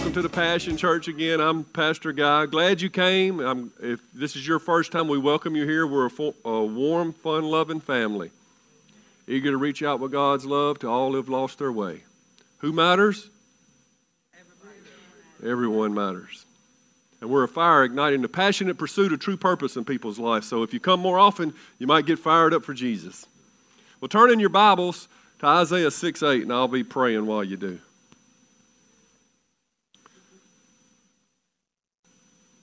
Welcome to the Passion Church again. I'm Pastor Guy. Glad you came. I'm, if this is your first time, we welcome you here. We're a, a warm, fun-loving family, eager to reach out with God's love to all who've lost their way. Who matters? Everyone matters. And we're a fire igniting the passionate pursuit of true purpose in people's lives. So if you come more often, you might get fired up for Jesus. Well, turn in your Bibles to Isaiah 6 8, and I'll be praying while you do.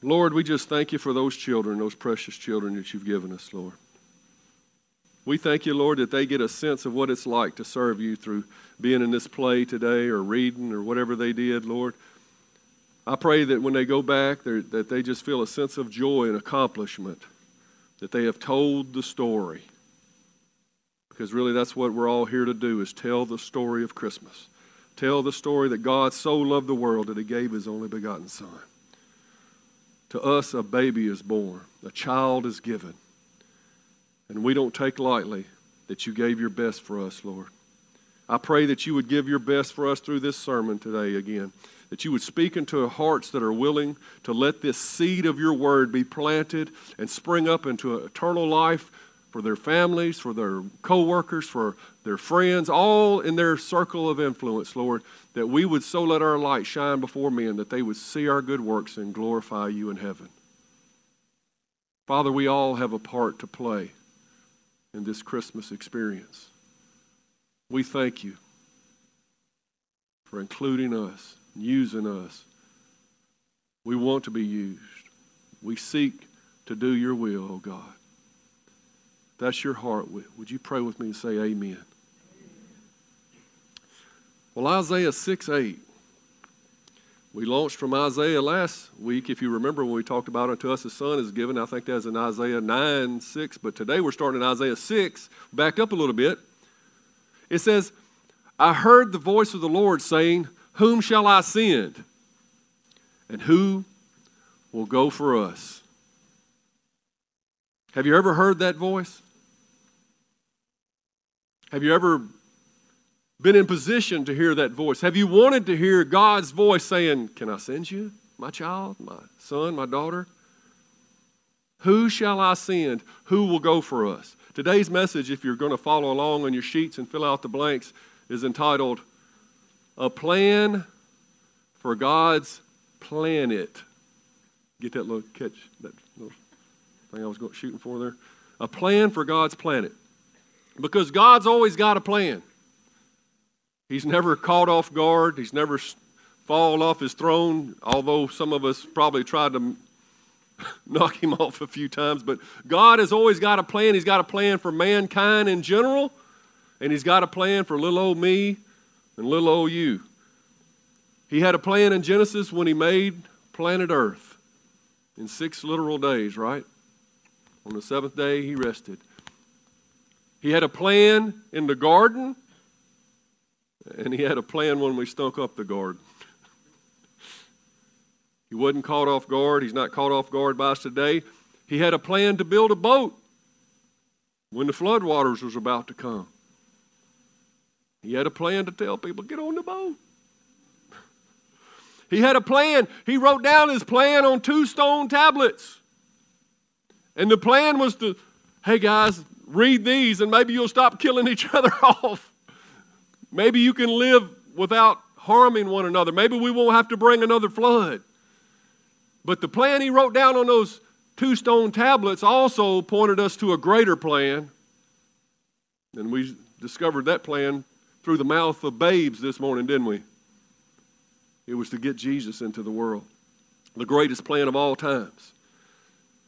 Lord, we just thank you for those children, those precious children that you've given us, Lord. We thank you, Lord, that they get a sense of what it's like to serve you through being in this play today or reading or whatever they did, Lord. I pray that when they go back, that they just feel a sense of joy and accomplishment, that they have told the story. Because really, that's what we're all here to do is tell the story of Christmas. Tell the story that God so loved the world that he gave his only begotten Son. To us, a baby is born, a child is given. And we don't take lightly that you gave your best for us, Lord. I pray that you would give your best for us through this sermon today again. That you would speak into hearts that are willing to let this seed of your word be planted and spring up into eternal life for their families, for their co-workers, for their friends, all in their circle of influence, Lord, that we would so let our light shine before men that they would see our good works and glorify you in heaven. Father, we all have a part to play in this Christmas experience. We thank you for including us, using us. We want to be used. We seek to do your will, oh God. That's your heart. Would you pray with me and say amen? Well, Isaiah 6 8. We launched from Isaiah last week. If you remember when we talked about unto us a son is given, I think that's in Isaiah 9 6. But today we're starting in Isaiah 6. Back up a little bit. It says, I heard the voice of the Lord saying, Whom shall I send? And who will go for us? Have you ever heard that voice? Have you ever been in position to hear that voice? Have you wanted to hear God's voice saying, Can I send you, my child, my son, my daughter? Who shall I send? Who will go for us? Today's message, if you're going to follow along on your sheets and fill out the blanks, is entitled A Plan for God's Planet. Get that little catch, that little thing I was shooting for there? A plan for God's planet. Because God's always got a plan. He's never caught off guard. He's never fallen off his throne, although some of us probably tried to knock him off a few times. But God has always got a plan. He's got a plan for mankind in general, and He's got a plan for little old me and little old you. He had a plan in Genesis when He made planet Earth in six literal days, right? On the seventh day, He rested. He had a plan in the garden, and He had a plan when we stunk up the garden. He wasn't caught off guard. He's not caught off guard by us today. He had a plan to build a boat when the floodwaters was about to come. He had a plan to tell people, get on the boat. He had a plan. He wrote down his plan on two stone tablets. And the plan was to, hey guys, read these and maybe you'll stop killing each other off. Maybe you can live without harming one another. Maybe we won't have to bring another flood. But the plan he wrote down on those two stone tablets also pointed us to a greater plan. And we discovered that plan through the mouth of babes this morning, didn't we? It was to get Jesus into the world, the greatest plan of all times.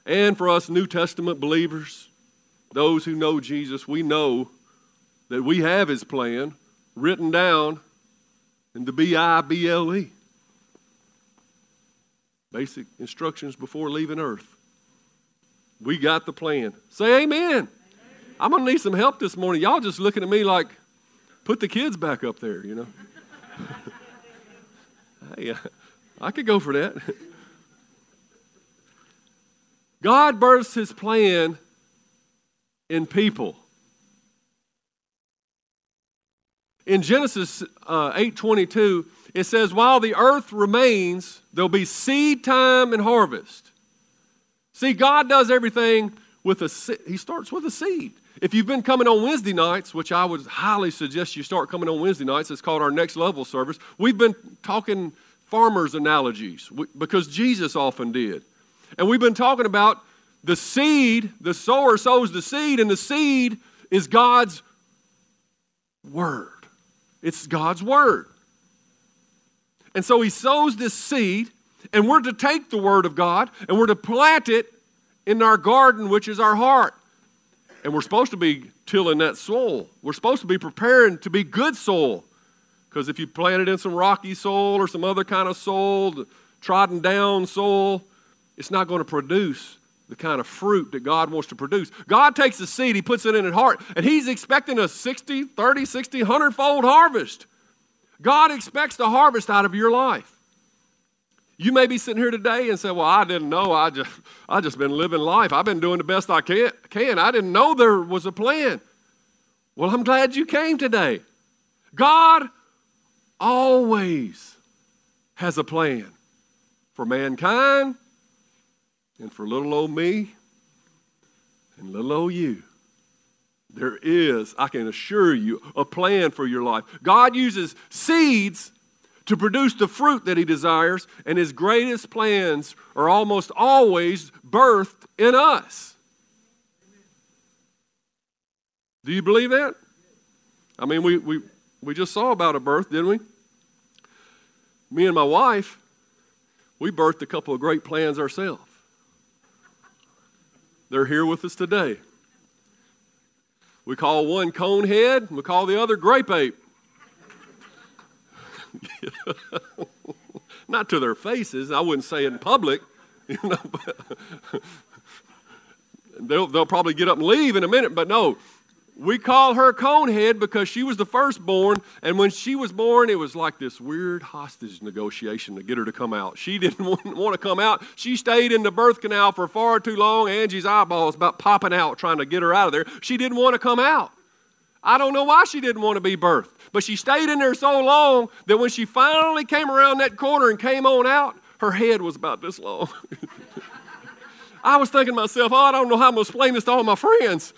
And for us New Testament believers, those who know Jesus, we know that we have his plan written down in the B I B L E. Basic instructions before leaving Earth. We got the plan. Say amen. amen. I'm going to need some help this morning. Y'all just looking at me like, put the kids back up there, you know. hey, uh, I could go for that. God births his plan in people. In Genesis uh, 8:22, it says, "While the earth remains, there'll be seed time and harvest." See, God does everything with a he starts with a seed. If you've been coming on Wednesday nights, which I would highly suggest you start coming on Wednesday nights, it's called our next level service. We've been talking farmers analogies because Jesus often did. And we've been talking about the seed, the sower sows the seed, and the seed is God's word. It's God's word. And so he sows this seed, and we're to take the word of God and we're to plant it in our garden, which is our heart. And we're supposed to be tilling that soil. We're supposed to be preparing to be good soil. Because if you plant it in some rocky soil or some other kind of soil, trodden down soil, it's not going to produce the kind of fruit that God wants to produce. God takes the seed, He puts it in His heart, and He's expecting a 60, 30, 60, 100 fold harvest. God expects the harvest out of your life. You may be sitting here today and say, Well, I didn't know. I just, I just been living life. I've been doing the best I can. can. I didn't know there was a plan. Well, I'm glad you came today. God always has a plan for mankind and for little old me and little old you. There is, I can assure you, a plan for your life. God uses seeds to produce the fruit that He desires, and His greatest plans are almost always birthed in us. Do you believe that? I mean, we, we, we just saw about a birth, didn't we? Me and my wife, we birthed a couple of great plans ourselves. They're here with us today. We call one cone head, we call the other grape ape. Not to their faces, I wouldn't say in public, you know. they'll, they'll probably get up and leave in a minute, but no, we call her Conehead because she was the firstborn, and when she was born, it was like this weird hostage negotiation to get her to come out. She didn't want to come out. She stayed in the birth canal for far too long. Angie's eyeballs about popping out trying to get her out of there. She didn't want to come out. I don't know why she didn't want to be birthed, but she stayed in there so long that when she finally came around that corner and came on out, her head was about this long. I was thinking to myself, oh, I don't know how I'm going to explain this to all my friends.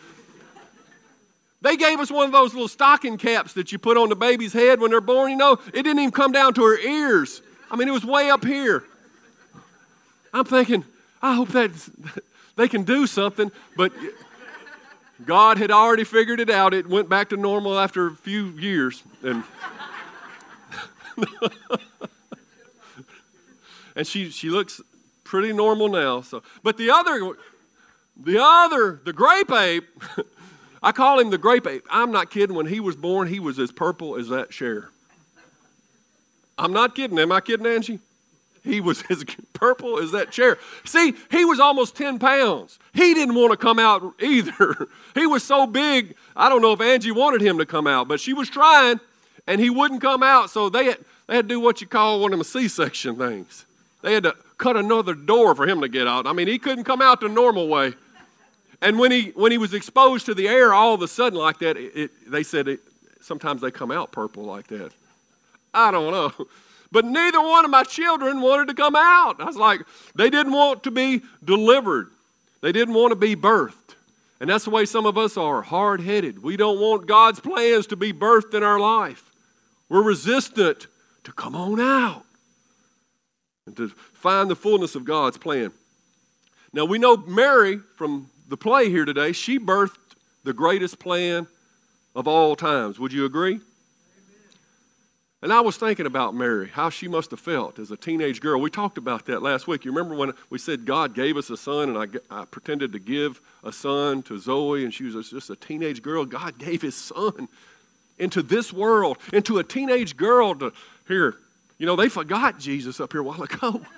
They gave us one of those little stocking caps that you put on the baby's head when they're born. You know, it didn't even come down to her ears. I mean, it was way up here. I'm thinking, I hope that they can do something, but God had already figured it out. It went back to normal after a few years. And, and she, she looks pretty normal now. So, but the other, the other, the grape ape, I call him the grape ape. I'm not kidding. When he was born, he was as purple as that chair. I'm not kidding. Am I kidding, Angie? He was as purple as that chair. See, he was almost 10 pounds. He didn't want to come out either. He was so big, I don't know if Angie wanted him to come out, but she was trying, and he wouldn't come out. So they had, they had to do what you call one of them C section things. They had to cut another door for him to get out. I mean, he couldn't come out the normal way. And when he, when he was exposed to the air all of a sudden like that, it, it, they said it, sometimes they come out purple like that. I don't know. But neither one of my children wanted to come out. I was like, they didn't want to be delivered, they didn't want to be birthed. And that's the way some of us are hard headed. We don't want God's plans to be birthed in our life. We're resistant to come on out and to find the fullness of God's plan. Now, we know Mary from the play here today, she birthed the greatest plan of all times. Would you agree? Amen. And I was thinking about Mary, how she must have felt as a teenage girl. We talked about that last week. You remember when we said God gave us a son, and I, I pretended to give a son to Zoe, and she was just a teenage girl. God gave his son into this world, into a teenage girl to Here, you know, they forgot Jesus up here a while ago.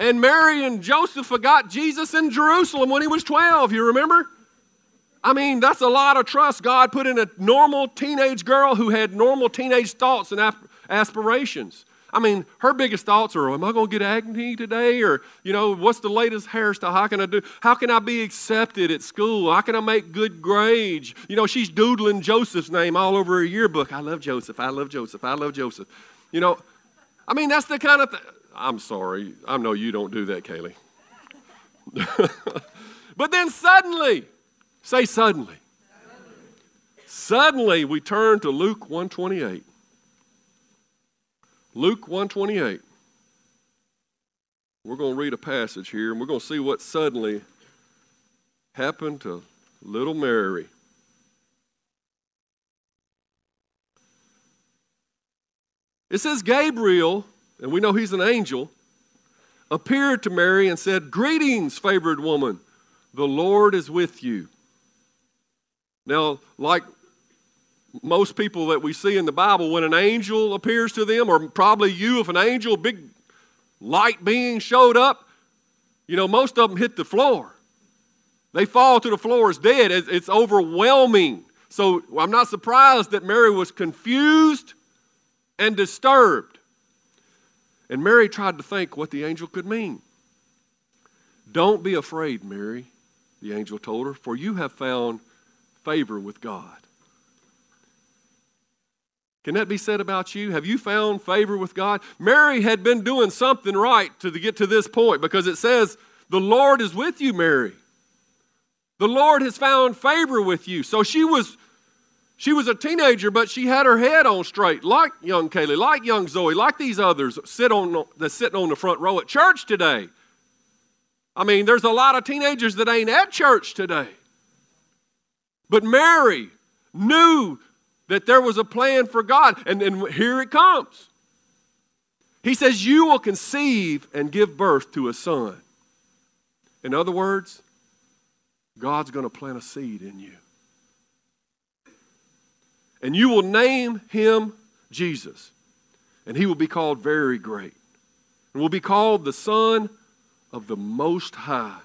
and Mary and Joseph forgot Jesus in Jerusalem when he was 12, you remember? I mean, that's a lot of trust God put in a normal teenage girl who had normal teenage thoughts and aspirations. I mean, her biggest thoughts are, am I going to get acne today? Or, you know, what's the latest hairstyle? How can I do? How can I be accepted at school? How can I make good grades? You know, she's doodling Joseph's name all over her yearbook. I love Joseph. I love Joseph. I love Joseph. You know, I mean, that's the kind of. I'm sorry. I know you don't do that, Kaylee. but then suddenly, say suddenly. Suddenly, we turn to Luke 128. Luke 128. We're going to read a passage here and we're going to see what suddenly happened to little Mary. It says Gabriel, and we know he's an angel, appeared to Mary and said, Greetings, favored woman, the Lord is with you. Now, like most people that we see in the Bible, when an angel appears to them, or probably you, if an angel, big light being showed up, you know, most of them hit the floor. They fall to the floor as dead. It's overwhelming. So I'm not surprised that Mary was confused and disturbed. And Mary tried to think what the angel could mean. Don't be afraid, Mary, the angel told her, for you have found favor with God. Can that be said about you? Have you found favor with God? Mary had been doing something right to get to this point because it says, The Lord is with you, Mary. The Lord has found favor with you. So she was she was a teenager, but she had her head on straight, like young Kaylee, like young Zoe, like these others sit on, that's sitting on the front row at church today. I mean, there's a lot of teenagers that ain't at church today. But Mary knew that there was a plan for God, and, and here it comes. He says, You will conceive and give birth to a son. In other words, God's going to plant a seed in you and you will name him Jesus, and he will be called very great, and will be called the Son of the Most High.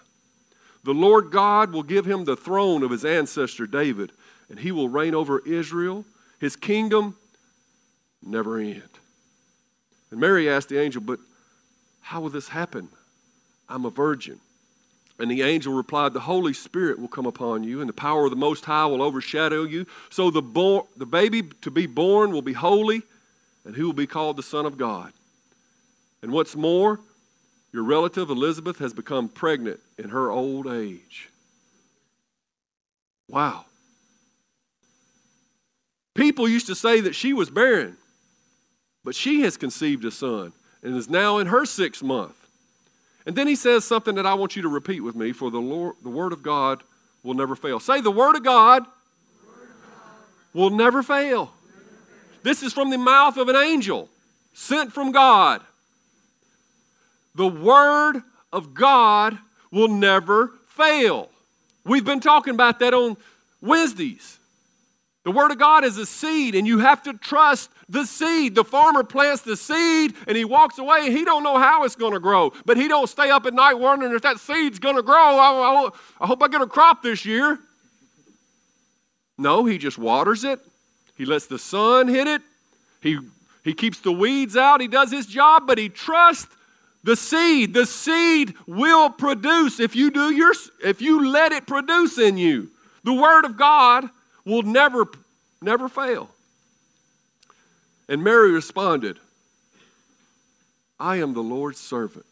The Lord God will give him the throne of his ancestor David, and he will reign over Israel. His kingdom never end. And Mary asked the angel, But how will this happen? I'm a virgin. And the angel replied, The Holy Spirit will come upon you, and the power of the Most High will overshadow you. So the, bo- the baby to be born will be holy, and he will be called the Son of God. And what's more, your relative Elizabeth has become pregnant in her old age. Wow. People used to say that she was barren, but she has conceived a son and is now in her sixth month. And then he says something that I want you to repeat with me for the, Lord, the Word of God will never fail. Say, the Word of God, Word of God. will never fail. This is from the mouth of an angel sent from God. The Word of God will never fail. We've been talking about that on Wednesdays. The Word of God is a seed, and you have to trust the seed. The farmer plants the seed, and he walks away, he don't know how it's going to grow. But he don't stay up at night wondering if that seed's going to grow. I, I, I hope I get a crop this year. No, he just waters it. He lets the sun hit it. He, he keeps the weeds out. He does his job, but he trusts the seed. The seed will produce if you do your if you let it produce in you. The word of God will never, never fail. And Mary responded, I am the Lord's servant.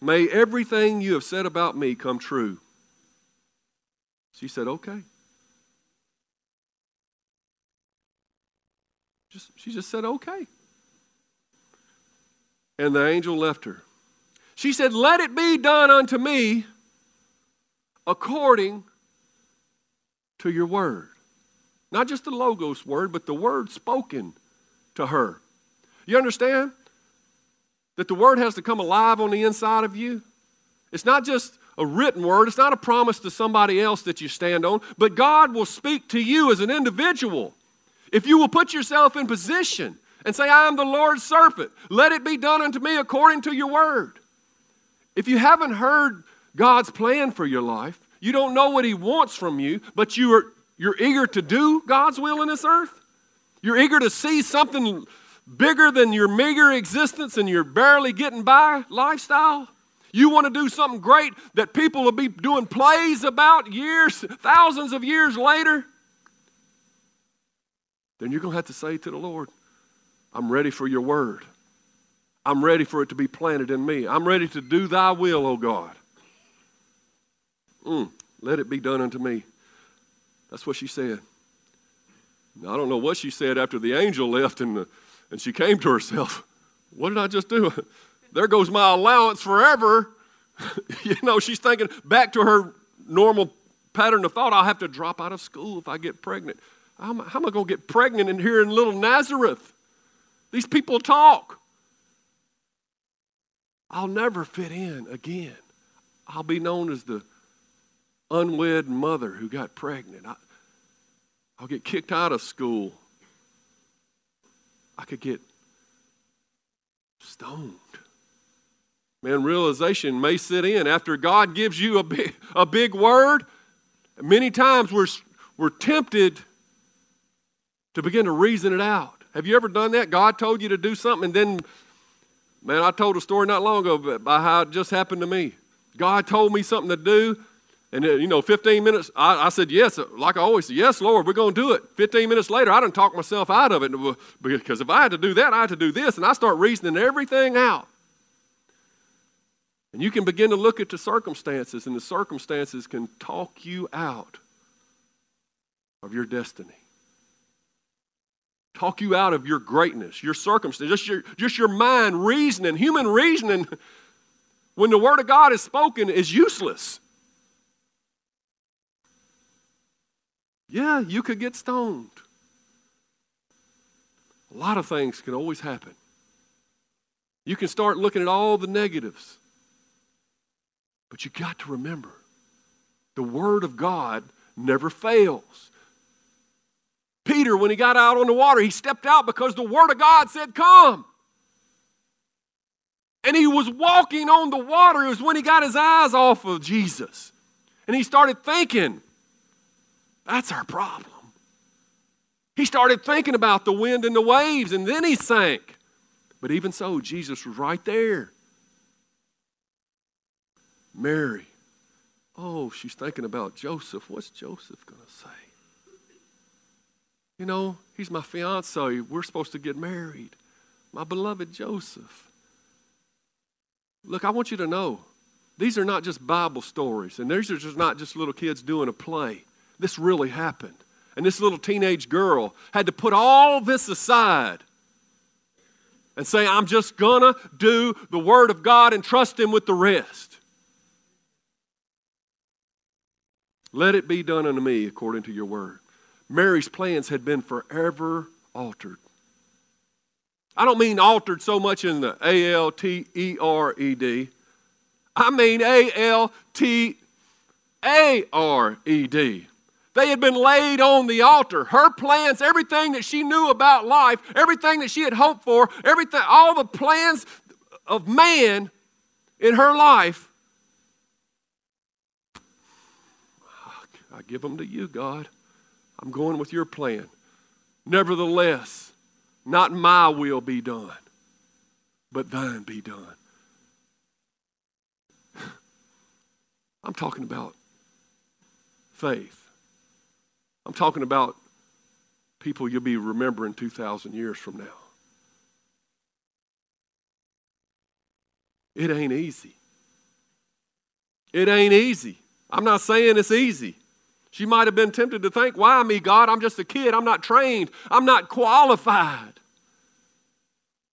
May everything you have said about me come true. She said, Okay. Just, she just said, Okay. And the angel left her. She said, Let it be done unto me according to your word. Not just the Logos word, but the word spoken to her. You understand? That the word has to come alive on the inside of you. It's not just a written word, it's not a promise to somebody else that you stand on, but God will speak to you as an individual. If you will put yourself in position and say, I am the Lord's servant, let it be done unto me according to your word. If you haven't heard God's plan for your life, you don't know what He wants from you, but you are, you're eager to do God's will in this earth, you're eager to see something bigger than your meager existence and your barely getting by lifestyle. You want to do something great that people will be doing plays about years, thousands of years later then you're going to have to say to the Lord, I'm ready for your word. I'm ready for it to be planted in me. I'm ready to do thy will, O God. Mm, let it be done unto me. That's what she said. Now, I don't know what she said after the angel left and, and she came to herself. What did I just do? There goes my allowance forever. you know, she's thinking back to her normal pattern of thought I'll have to drop out of school if I get pregnant. How am I going to get pregnant in here in little Nazareth? These people talk. I'll never fit in again. I'll be known as the unwed mother who got pregnant. I, I'll get kicked out of school. I could get stoned. Man, realization may sit in after God gives you a big, a big word. Many times we're, we're tempted to begin to reason it out. Have you ever done that? God told you to do something, and then, man, I told a story not long ago about how it just happened to me. God told me something to do, and uh, you know, 15 minutes, I, I, said yes, like I always say, yes, Lord, we're going to do it. 15 minutes later, I didn't talk myself out of it because if I had to do that, I had to do this, and I start reasoning everything out. And you can begin to look at the circumstances, and the circumstances can talk you out of your destiny talk you out of your greatness, your circumstance, just your, just your mind reasoning. Human reasoning, when the Word of God is spoken, is useless. Yeah, you could get stoned. A lot of things can always happen. You can start looking at all the negatives. But you got to remember the Word of God never fails. Peter, when he got out on the water, he stepped out because the Word of God said, Come. And he was walking on the water. It was when he got his eyes off of Jesus. And he started thinking, That's our problem. He started thinking about the wind and the waves, and then he sank. But even so, Jesus was right there. Mary, oh, she's thinking about Joseph. What's Joseph going to say? You know, he's my fiance. We're supposed to get married. My beloved Joseph. Look, I want you to know these are not just Bible stories, and these are just not just little kids doing a play. This really happened. And this little teenage girl had to put all this aside and say, I'm just gonna do the Word of God and trust Him with the rest. Let it be done unto me according to your word. Mary's plans had been forever altered. I don't mean altered so much in the A L T E R E D. I mean A L T A R E D. They had been laid on the altar. Her plans, everything that she knew about life, everything that she had hoped for, everything, all the plans of man in her life, I give them to you, God. I'm going with your plan. Nevertheless, not my will be done, but thine be done. I'm talking about faith. I'm talking about people you'll be remembering 2,000 years from now. It ain't easy. It ain't easy. I'm not saying it's easy. She might have been tempted to think, Why me, God? I'm just a kid. I'm not trained. I'm not qualified.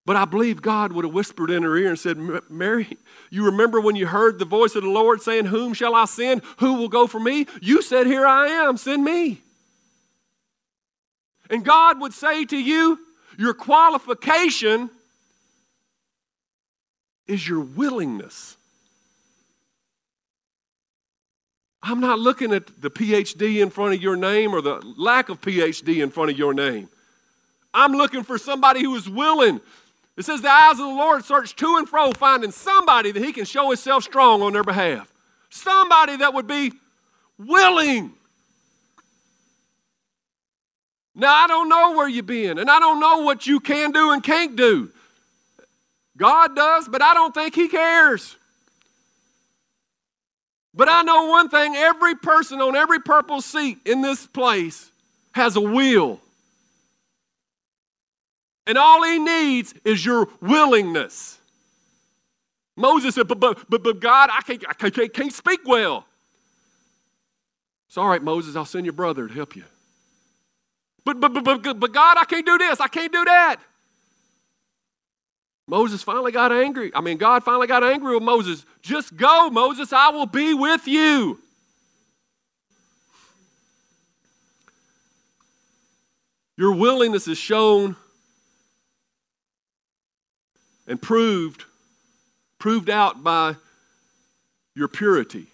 But I believe God would have whispered in her ear and said, Mary, you remember when you heard the voice of the Lord saying, Whom shall I send? Who will go for me? You said, Here I am, send me. And God would say to you, Your qualification is your willingness. I'm not looking at the PhD in front of your name or the lack of PhD in front of your name. I'm looking for somebody who is willing. It says the eyes of the Lord search to and fro, finding somebody that he can show himself strong on their behalf. Somebody that would be willing. Now, I don't know where you've been, and I don't know what you can do and can't do. God does, but I don't think He cares. But I know one thing every person on every purple seat in this place has a will. And all he needs is your willingness. Moses said, But, but, but, but God, I can't, I can't, can't speak well. It's all right, Moses, I'll send your brother to help you. But, but, but, but, God, I can't do this, I can't do that. Moses finally got angry. I mean, God finally got angry with Moses. Just go, Moses, I will be with you. Your willingness is shown and proved proved out by your purity,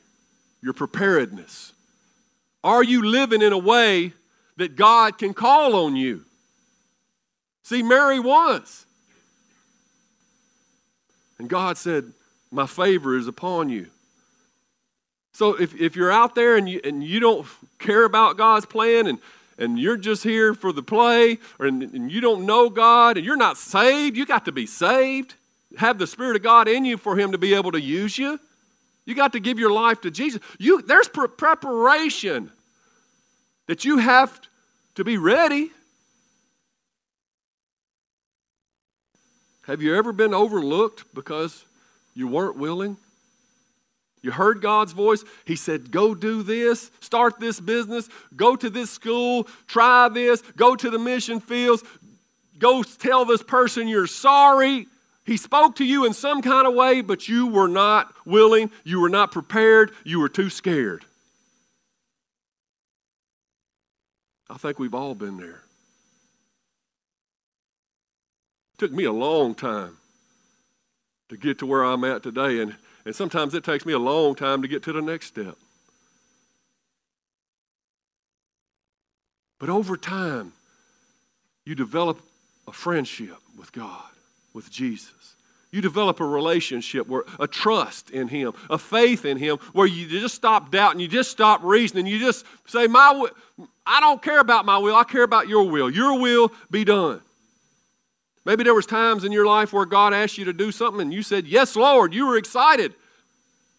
your preparedness. Are you living in a way that God can call on you? See, Mary was. And God said, My favor is upon you. So if, if you're out there and you, and you don't care about God's plan and, and you're just here for the play or, and, and you don't know God and you're not saved, you got to be saved. Have the Spirit of God in you for Him to be able to use you. You got to give your life to Jesus. You, there's pre- preparation that you have to be ready. Have you ever been overlooked because you weren't willing? You heard God's voice. He said, Go do this, start this business, go to this school, try this, go to the mission fields, go tell this person you're sorry. He spoke to you in some kind of way, but you were not willing, you were not prepared, you were too scared. I think we've all been there. It took me a long time to get to where I'm at today, and, and sometimes it takes me a long time to get to the next step. But over time, you develop a friendship with God, with Jesus. You develop a relationship where a trust in Him, a faith in Him, where you just stop doubting, you just stop reasoning, you just say, "My, I don't care about my will. I care about Your will. Your will be done." Maybe there was times in your life where God asked you to do something and you said, "Yes, Lord." You were excited.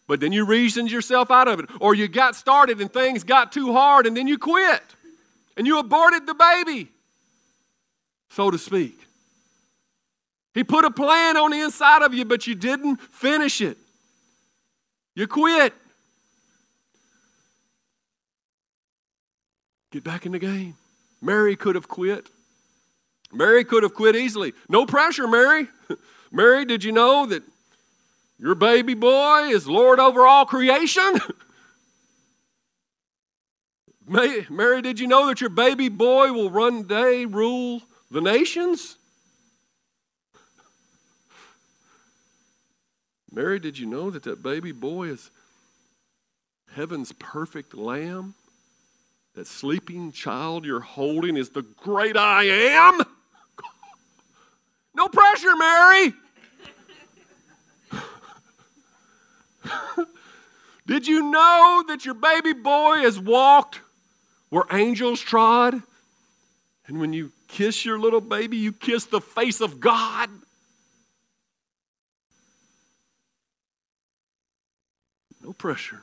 But then you reasoned yourself out of it or you got started and things got too hard and then you quit. And you aborted the baby, so to speak. He put a plan on the inside of you, but you didn't finish it. You quit. Get back in the game. Mary could have quit. Mary could have quit easily. No pressure, Mary. Mary, did you know that your baby boy is Lord over all creation? Mary, did you know that your baby boy will one day rule the nations? Mary, did you know that that baby boy is heaven's perfect lamb? That sleeping child you're holding is the great I am? No pressure, Mary. Did you know that your baby boy has walked where angels trod? And when you kiss your little baby, you kiss the face of God. No pressure.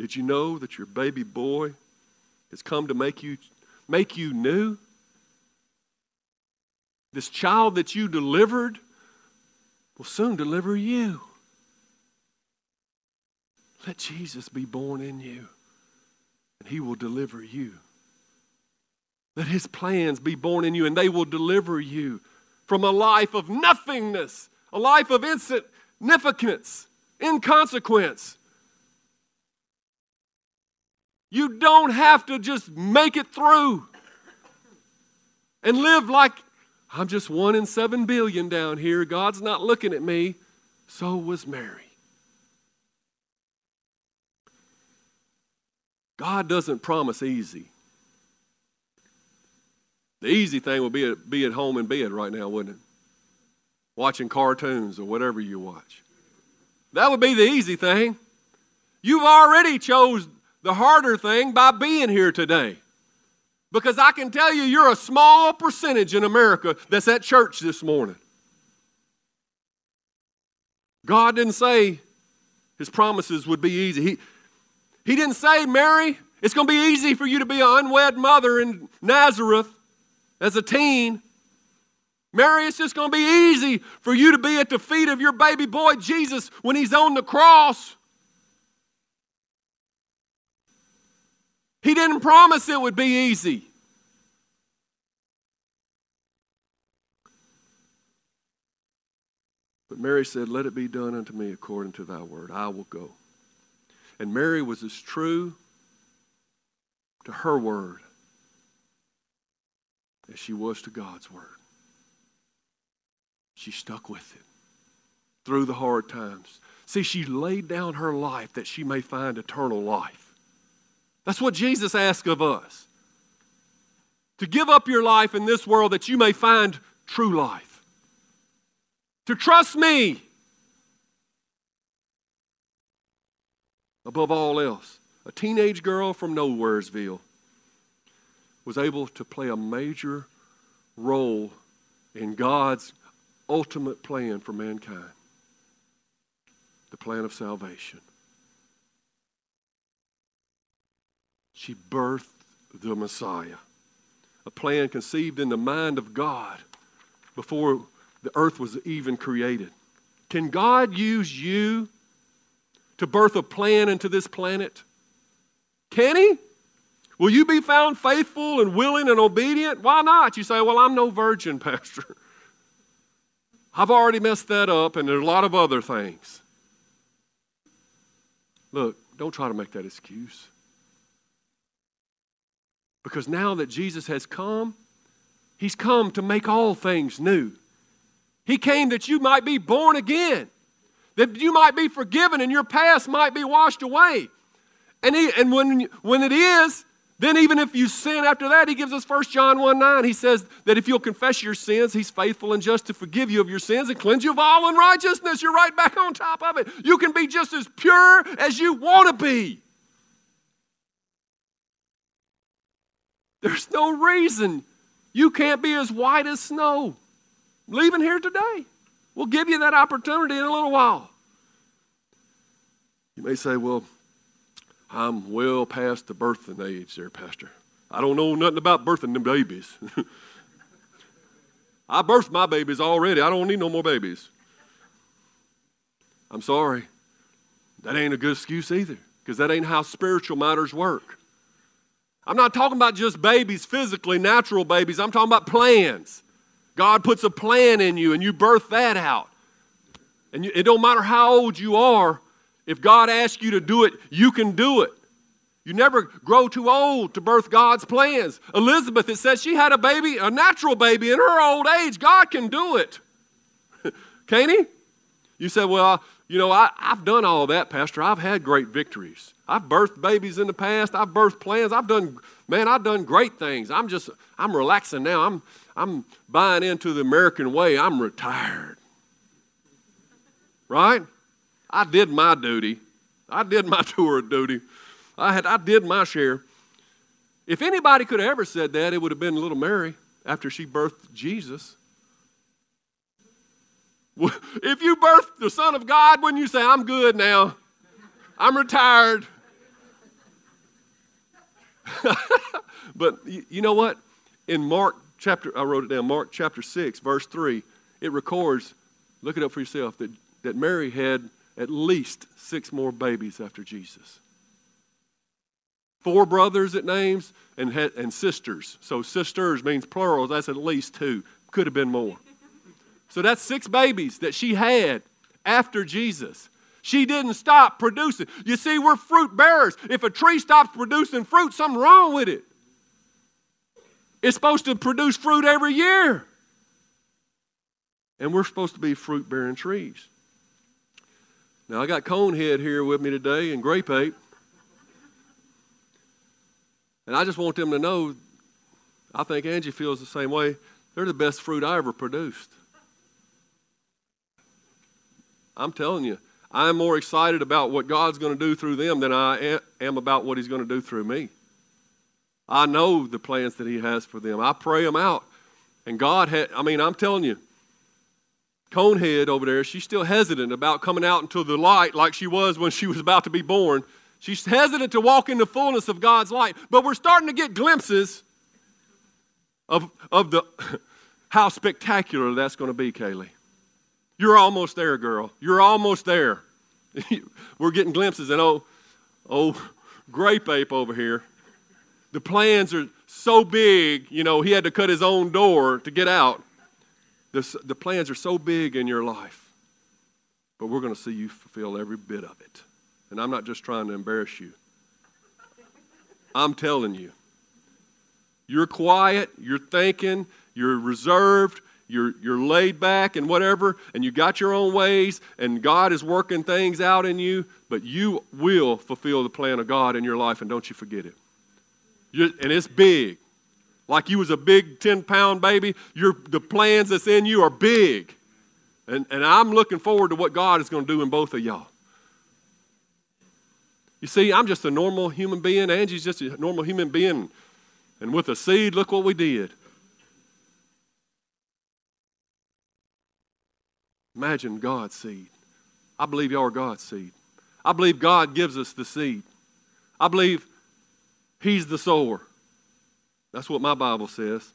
Did you know that your baby boy has come to make you make you new? This child that you delivered will soon deliver you. Let Jesus be born in you, and he will deliver you. Let his plans be born in you, and they will deliver you from a life of nothingness, a life of insignificance, inconsequence. You don't have to just make it through and live like I'm just one in seven billion down here. God's not looking at me. So was Mary. God doesn't promise easy. The easy thing would be be at home in bed right now, wouldn't it? Watching cartoons or whatever you watch. That would be the easy thing. You've already chose the harder thing by being here today. Because I can tell you, you're a small percentage in America that's at church this morning. God didn't say his promises would be easy. He, he didn't say, Mary, it's going to be easy for you to be an unwed mother in Nazareth as a teen. Mary, it's just going to be easy for you to be at the feet of your baby boy Jesus when he's on the cross. He didn't promise it would be easy. But Mary said, Let it be done unto me according to thy word. I will go. And Mary was as true to her word as she was to God's word. She stuck with it through the hard times. See, she laid down her life that she may find eternal life. That's what Jesus asked of us. To give up your life in this world that you may find true life. To trust me above all else. A teenage girl from Nowheresville was able to play a major role in God's ultimate plan for mankind the plan of salvation. She birthed the Messiah, a plan conceived in the mind of God before the earth was even created. Can God use you to birth a plan into this planet? Can He? Will you be found faithful and willing and obedient? Why not? You say, Well, I'm no virgin, Pastor. I've already messed that up, and there's a lot of other things. Look, don't try to make that excuse. Because now that Jesus has come, He's come to make all things new. He came that you might be born again, that you might be forgiven and your past might be washed away. And, he, and when, when it is, then even if you sin after that, he gives us 1 John 1 9. He says that if you'll confess your sins, he's faithful and just to forgive you of your sins and cleanse you of all unrighteousness. You're right back on top of it. You can be just as pure as you want to be. There's no reason you can't be as white as snow. Leaving here today. We'll give you that opportunity in a little while. You may say, well, I'm well past the birthing age there, Pastor. I don't know nothing about birthing them babies. I birthed my babies already. I don't need no more babies. I'm sorry. That ain't a good excuse either, because that ain't how spiritual matters work. I'm not talking about just babies physically, natural babies. I'm talking about plans. God puts a plan in you and you birth that out. And you, it don't matter how old you are, if God asks you to do it, you can do it. You never grow too old to birth God's plans. Elizabeth, it says she had a baby, a natural baby in her old age. God can do it. can He? You say, well, you know, I, have done all that, Pastor. I've had great victories. I've birthed babies in the past. I've birthed plans. I've done, man, I've done great things. I'm just, I'm relaxing now. I'm, I'm buying into the American way. I'm retired. Right? I did my duty. I did my tour of duty. I, had, I did my share. If anybody could have ever said that, it would have been little Mary after she birthed Jesus. If you birthed the Son of God, wouldn't you say, I'm good now? I'm retired. but you know what? In Mark chapter, I wrote it down, Mark chapter 6, verse 3, it records, look it up for yourself, that, that Mary had at least six more babies after Jesus. Four brothers it names and, and sisters. So sisters means plural. That's at least two. Could have been more. So that's six babies that she had after Jesus. She didn't stop producing. You see, we're fruit bearers. If a tree stops producing fruit, something's wrong with it. It's supposed to produce fruit every year. And we're supposed to be fruit bearing trees. Now, I got Conehead here with me today and Grape Ape. And I just want them to know I think Angie feels the same way. They're the best fruit I ever produced. I'm telling you, I'm more excited about what God's going to do through them than I am about what He's going to do through me. I know the plans that He has for them. I pray them out. And God had, I mean, I'm telling you, Conehead over there, she's still hesitant about coming out into the light like she was when she was about to be born. She's hesitant to walk in the fullness of God's light. But we're starting to get glimpses of, of the, how spectacular that's going to be, Kaylee. You're almost there, girl. You're almost there. we're getting glimpses. And oh, oh, grape ape over here. The plans are so big, you know, he had to cut his own door to get out. The, the plans are so big in your life, but we're going to see you fulfill every bit of it. And I'm not just trying to embarrass you. I'm telling you. You're quiet, you're thinking, you're reserved, you're, you're laid back and whatever, and you got your own ways, and God is working things out in you, but you will fulfill the plan of God in your life, and don't you forget it. You're, and it's big like you was a big 10 pound baby. Your, the plans that's in you are big. And, and I'm looking forward to what God is going to do in both of y'all. You see, I'm just a normal human being. Angie's just a normal human being. And with a seed, look what we did. Imagine God's seed. I believe y'all are God's seed. I believe God gives us the seed. I believe He's the sower. That's what my Bible says.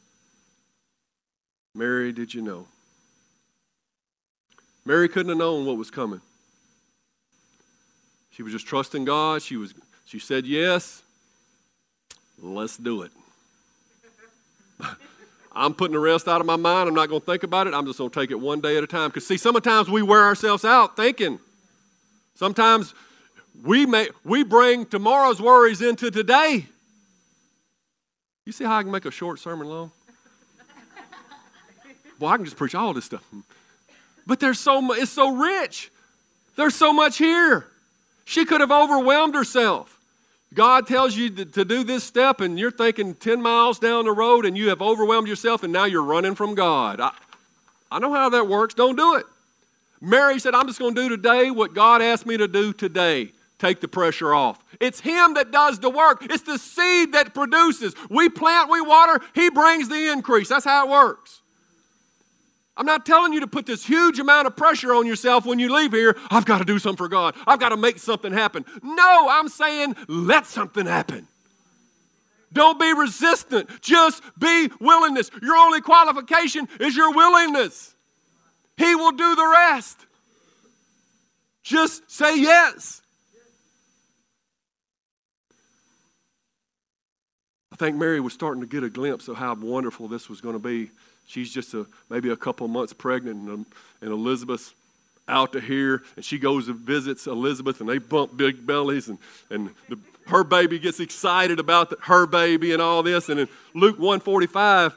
Mary, did you know? Mary couldn't have known what was coming. She was just trusting God. She was she said yes. Let's do it. I'm putting the rest out of my mind. I'm not going to think about it. I'm just going to take it one day at a time. Because see, sometimes we wear ourselves out thinking. Sometimes we may we bring tomorrow's worries into today. You see how I can make a short sermon long? Boy, I can just preach all this stuff. But there's so much, it's so rich. There's so much here. She could have overwhelmed herself. God tells you to, do this step, and you're thinking 10 miles down the road, and you have overwhelmed yourself, and now you're running from God. I, I know how that works. Don't do it. Mary said, I'm just going to do today what God asked me to do today take the pressure off. It's Him that does the work, it's the seed that produces. We plant, we water, He brings the increase. That's how it works. I'm not telling you to put this huge amount of pressure on yourself when you leave here. I've got to do something for God. I've got to make something happen. No, I'm saying let something happen. Don't be resistant. Just be willingness. Your only qualification is your willingness. He will do the rest. Just say yes. I think Mary was starting to get a glimpse of how wonderful this was going to be. She's just a, maybe a couple months pregnant, and, um, and Elizabeth's out to here, and she goes and visits Elizabeth, and they bump big bellies, and, and the, her baby gets excited about the, her baby and all this. And in Luke 145,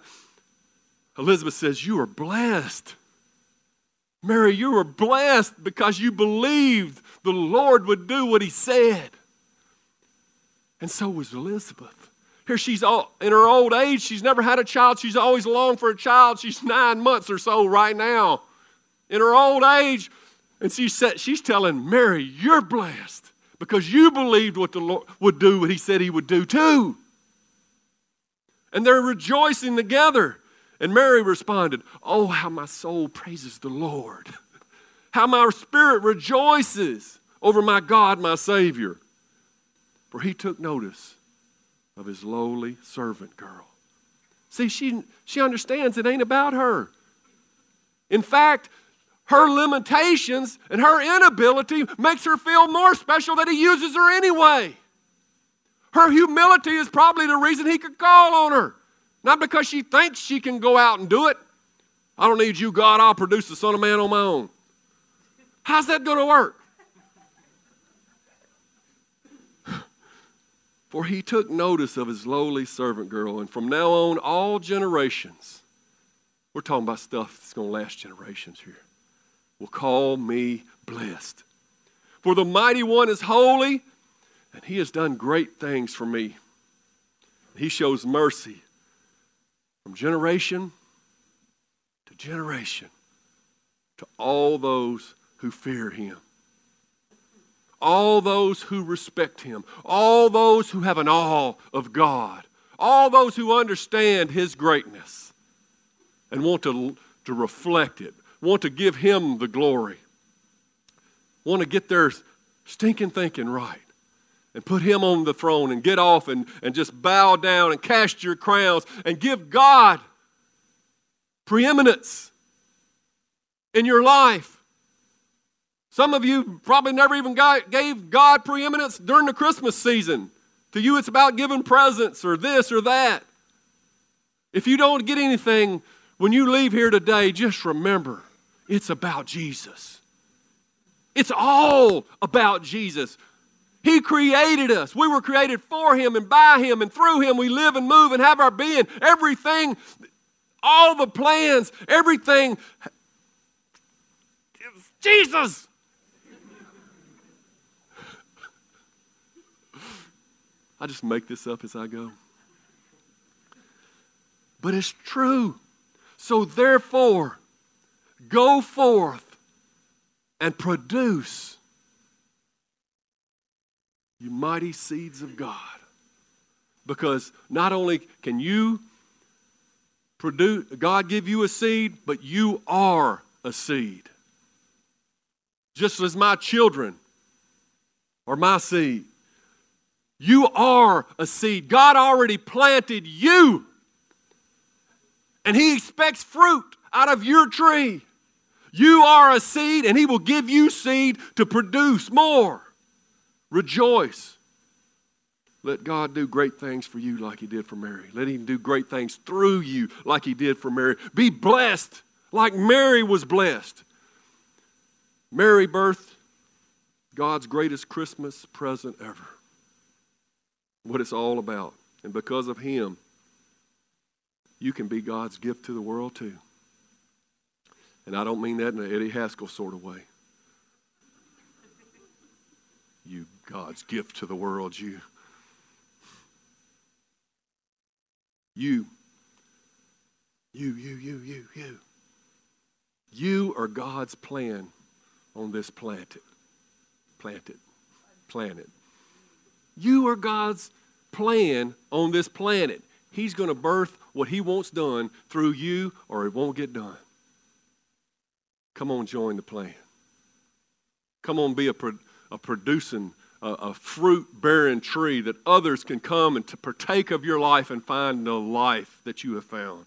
Elizabeth says, You are blessed. Mary, you are blessed because you believed the Lord would do what he said. And so was Elizabeth. Here she's all, in her old age, she's never had a child. She's always longed for a child. She's nine months or so right now. In her old age, and she said, she's telling Mary, You're blessed because you believed what the Lord would do, what He said He would do too. And they're rejoicing together. And Mary responded, Oh, how my soul praises the Lord. How my spirit rejoices over my God, my Savior. For He took notice of his lowly servant girl. See, she, she understands it ain't about her. In fact, her limitations and her inability makes her feel more special that he uses her anyway. Her humility is probably the reason he could call on her. Not because she thinks she can go out and do it. I don't need you, God. I'll produce the Son of Man on my own. How's that going to work? For he took notice of his lowly servant girl, and from now on, all generations, we're talking about stuff that's going to last generations here, will call me blessed. For the mighty one is holy, and he has done great things for me. He shows mercy from generation to generation to all those who fear him, all those who respect him, all those who have an awe of God, all those who understand his greatness and want to, to reflect it, want to give him the glory, want to get their stinking thinking right and put him on the throne and get off and, and just bow down and cast your crowns and give God preeminence in your life. Some of you probably never even got, gave God preeminence during the Christmas season. To you, it's about giving presents or this or that. If you don't get anything when you leave here today, just remember it's about Jesus. It's all about Jesus. He created us. We were created for Him and by Him and through Him. We live and move and have our being. Everything, all the plans, everything. Jesus. I just make this up as I go. But it's true. So therefore, go forth and produce you mighty seeds of God. Because not only can you produce, God give you a seed, but you are a seed. Just as my children are my seed. You are a seed. God already planted you. And He expects fruit out of your tree. You are a seed, and He will give you seed to produce more. Rejoice. Let God do great things for you like He did for Mary. Let Him do great things through you like He did for Mary. Be blessed like Mary was blessed. Mary birthed God's greatest Christmas present ever. What it's all about. And because of Him, you can be God's gift to the world too. And I don't mean that in an Eddie Haskell sort of way. You God's gift to the world, you. You. You, you, you, you, you. You are God's plan on this planet. Planted. Planet. You are God's plan on this planet. He's going to birth what He wants done through you, or it won't get done. Come on, join the plan. Come on, be a, a producing a, a fruit bearing tree that others can come and to partake of your life and find the life that you have found.